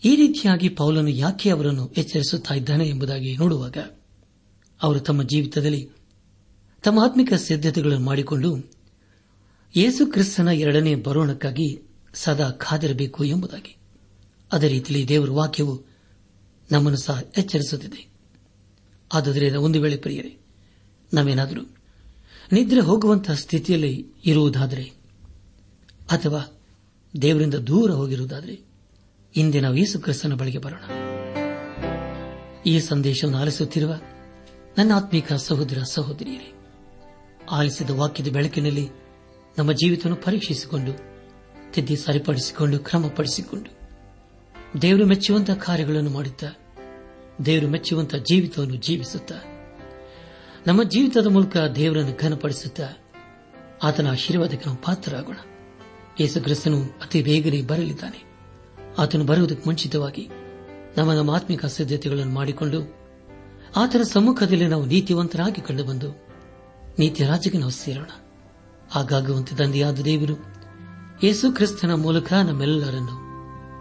ಈ ರೀತಿಯಾಗಿ ಪೌಲನು ಯಾಕೆ ಅವರನ್ನು ಎಚ್ಚರಿಸುತ್ತಿದ್ದಾನೆ ಎಂಬುದಾಗಿ ನೋಡುವಾಗ, ಅವರು ತಮ್ಮ ಜೀವಿತದಲ್ಲಿ ತಮ್ಮ ಆತ್ಮಿಕ ಸಿದ್ಧತೆಗಳನ್ನು ಮಾಡಿಕೊಂಡು ಯೇಸು ಕ್ರಿಸ್ತನ ಎರಡನೇ ಬರೋಣಕ್ಕಾಗಿ ಸದಾ ಕಾದಿರಬೇಕು ಎಂಬುದಾಗಿ. ಅದೇ ರೀತಿಯಲ್ಲಿ ದೇವರ ವಾಕ್ಯವು ನಮ್ಮನ್ನು ಸಹ ಎಚ್ಚರಿಸುತ್ತಿದೆ. ಆದ್ದರಿಂದ ಒಂದು ವೇಳೆ ಪ್ರಿಯರೇ ನಾವೇನಾದರೂ ನಿದ್ರೆ ಹೋಗುವಂತಹ ಸ್ಥಿತಿಯಲ್ಲಿ ಇರುವುದಾದರೆ, ಅಥವಾ ದೇವರಿಂದ ದೂರ ಹೋಗಿರುವುದಾದರೆ, ಇಂದೇ ನಾವು ಯೇಸು ಕ್ರಿಸ್ತನ ಬಳಿಗೆ ಬರೋಣ. ಈ ಸಂದೇಶವನ್ನು ಆಲಿಸುತ್ತಿರುವ ನನ್ನ ಆತ್ಮೀಕ ಸಹೋದರ ಸಹೋದರಿಯರೇ, ಆಲಿಸಿದ ವಾಕ್ಯದ ಬೆಳಕಿನಲ್ಲಿ ನಮ್ಮ ಜೀವಿತವನ್ನು ಪರೀಕ್ಷಿಸಿಕೊಂಡು, ತಿದ್ದಿ ಸರಿಪಡಿಸಿಕೊಂಡು, ಕ್ರಮಪಡಿಸಿಕೊಂಡು ದೇವರು ಮೆಚ್ಚುವಂತಹ ಕಾರ್ಯಗಳನ್ನು ಮಾಡುತ್ತಾ ದೇವರು ಮೆಚ್ಚುವಂತಹ ಜೀವಿತವನ್ನು ಜೀವಿಸುತ್ತಾ. ನಮ್ಮ ಜೀವಿತದ ಮೂಲಕ ದೇವರನ್ನು ಘನಪಡಿಸುತ್ತ ಆತನ ಆಶೀರ್ವಾದಕ್ಕೆ ನಾವು ಪಾತ್ರರಾಗೋಣ. ಯೇಸುಗ್ರಸ್ತನು ಅತಿ ಬೇಗನೆ ಬರಲಿದ್ದಾನೆ. ಆತನು ಬರುವುದಕ್ಕೆ ಮುಂಚಿತವಾಗಿ ನಮ್ಮ ನಮ್ಮ ಆತ್ಮಿಕ ಸಿದ್ಧತೆಗಳನ್ನು ಮಾಡಿಕೊಂಡು ಆತನ ಸಮ್ಮುಖದಲ್ಲಿ ನಾವು ನೀತಿವಂತರಾಗಿ ಕಂಡುಬಂದು ನೀತಿ ರಾಜ್ಯಕ್ಕೆ ನಾವು ಸೇರೋಣ. ಹಾಗಾಗುವಂತೆ ತಂದೆಯಾದ ದೇವರು ಯೇಸು ಕ್ರಿಸ್ತನ ಮೂಲಕ ನಮ್ಮೆಲ್ಲರನ್ನು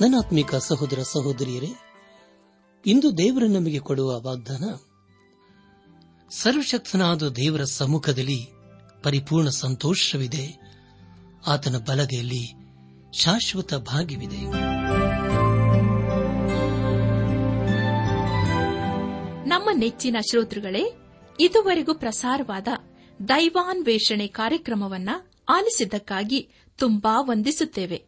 ನನ್ನ ಆತ್ಮಿಕ ಸಹೋದರ ಸಹೋದರಿಯರೇ, ಇಂದು ದೇವರ ನಮಗೆ ಕೊಡುವ ವಾಗ್ದಾನ, ಸರ್ವಶಕ್ತನಾದ ದೇವರ ಸಮ್ಮುಖದಲ್ಲಿ ಪರಿಪೂರ್ಣ ಸಂತೋಷವಿದೆ, ಆತನ ಬಲಗೆಯಲ್ಲಿ ಶಾಶ್ವತ ಭಾಗ್ಯವಿದೆ. ನಮ್ಮ ನೆಚ್ಚಿನ ಶ್ರೋತೃಗಳೇ, ಇದುವರೆಗೂ ಪ್ರಸಾರವಾದ ದೈವಾನ್ವೇಷಣೆ ಕಾರ್ಯಕ್ರಮವನ್ನ ಆಲಿಸಿದ್ದಕ್ಕಾಗಿ ತುಂಬಾ ವಂದಿಸುತ್ತೇವೆ.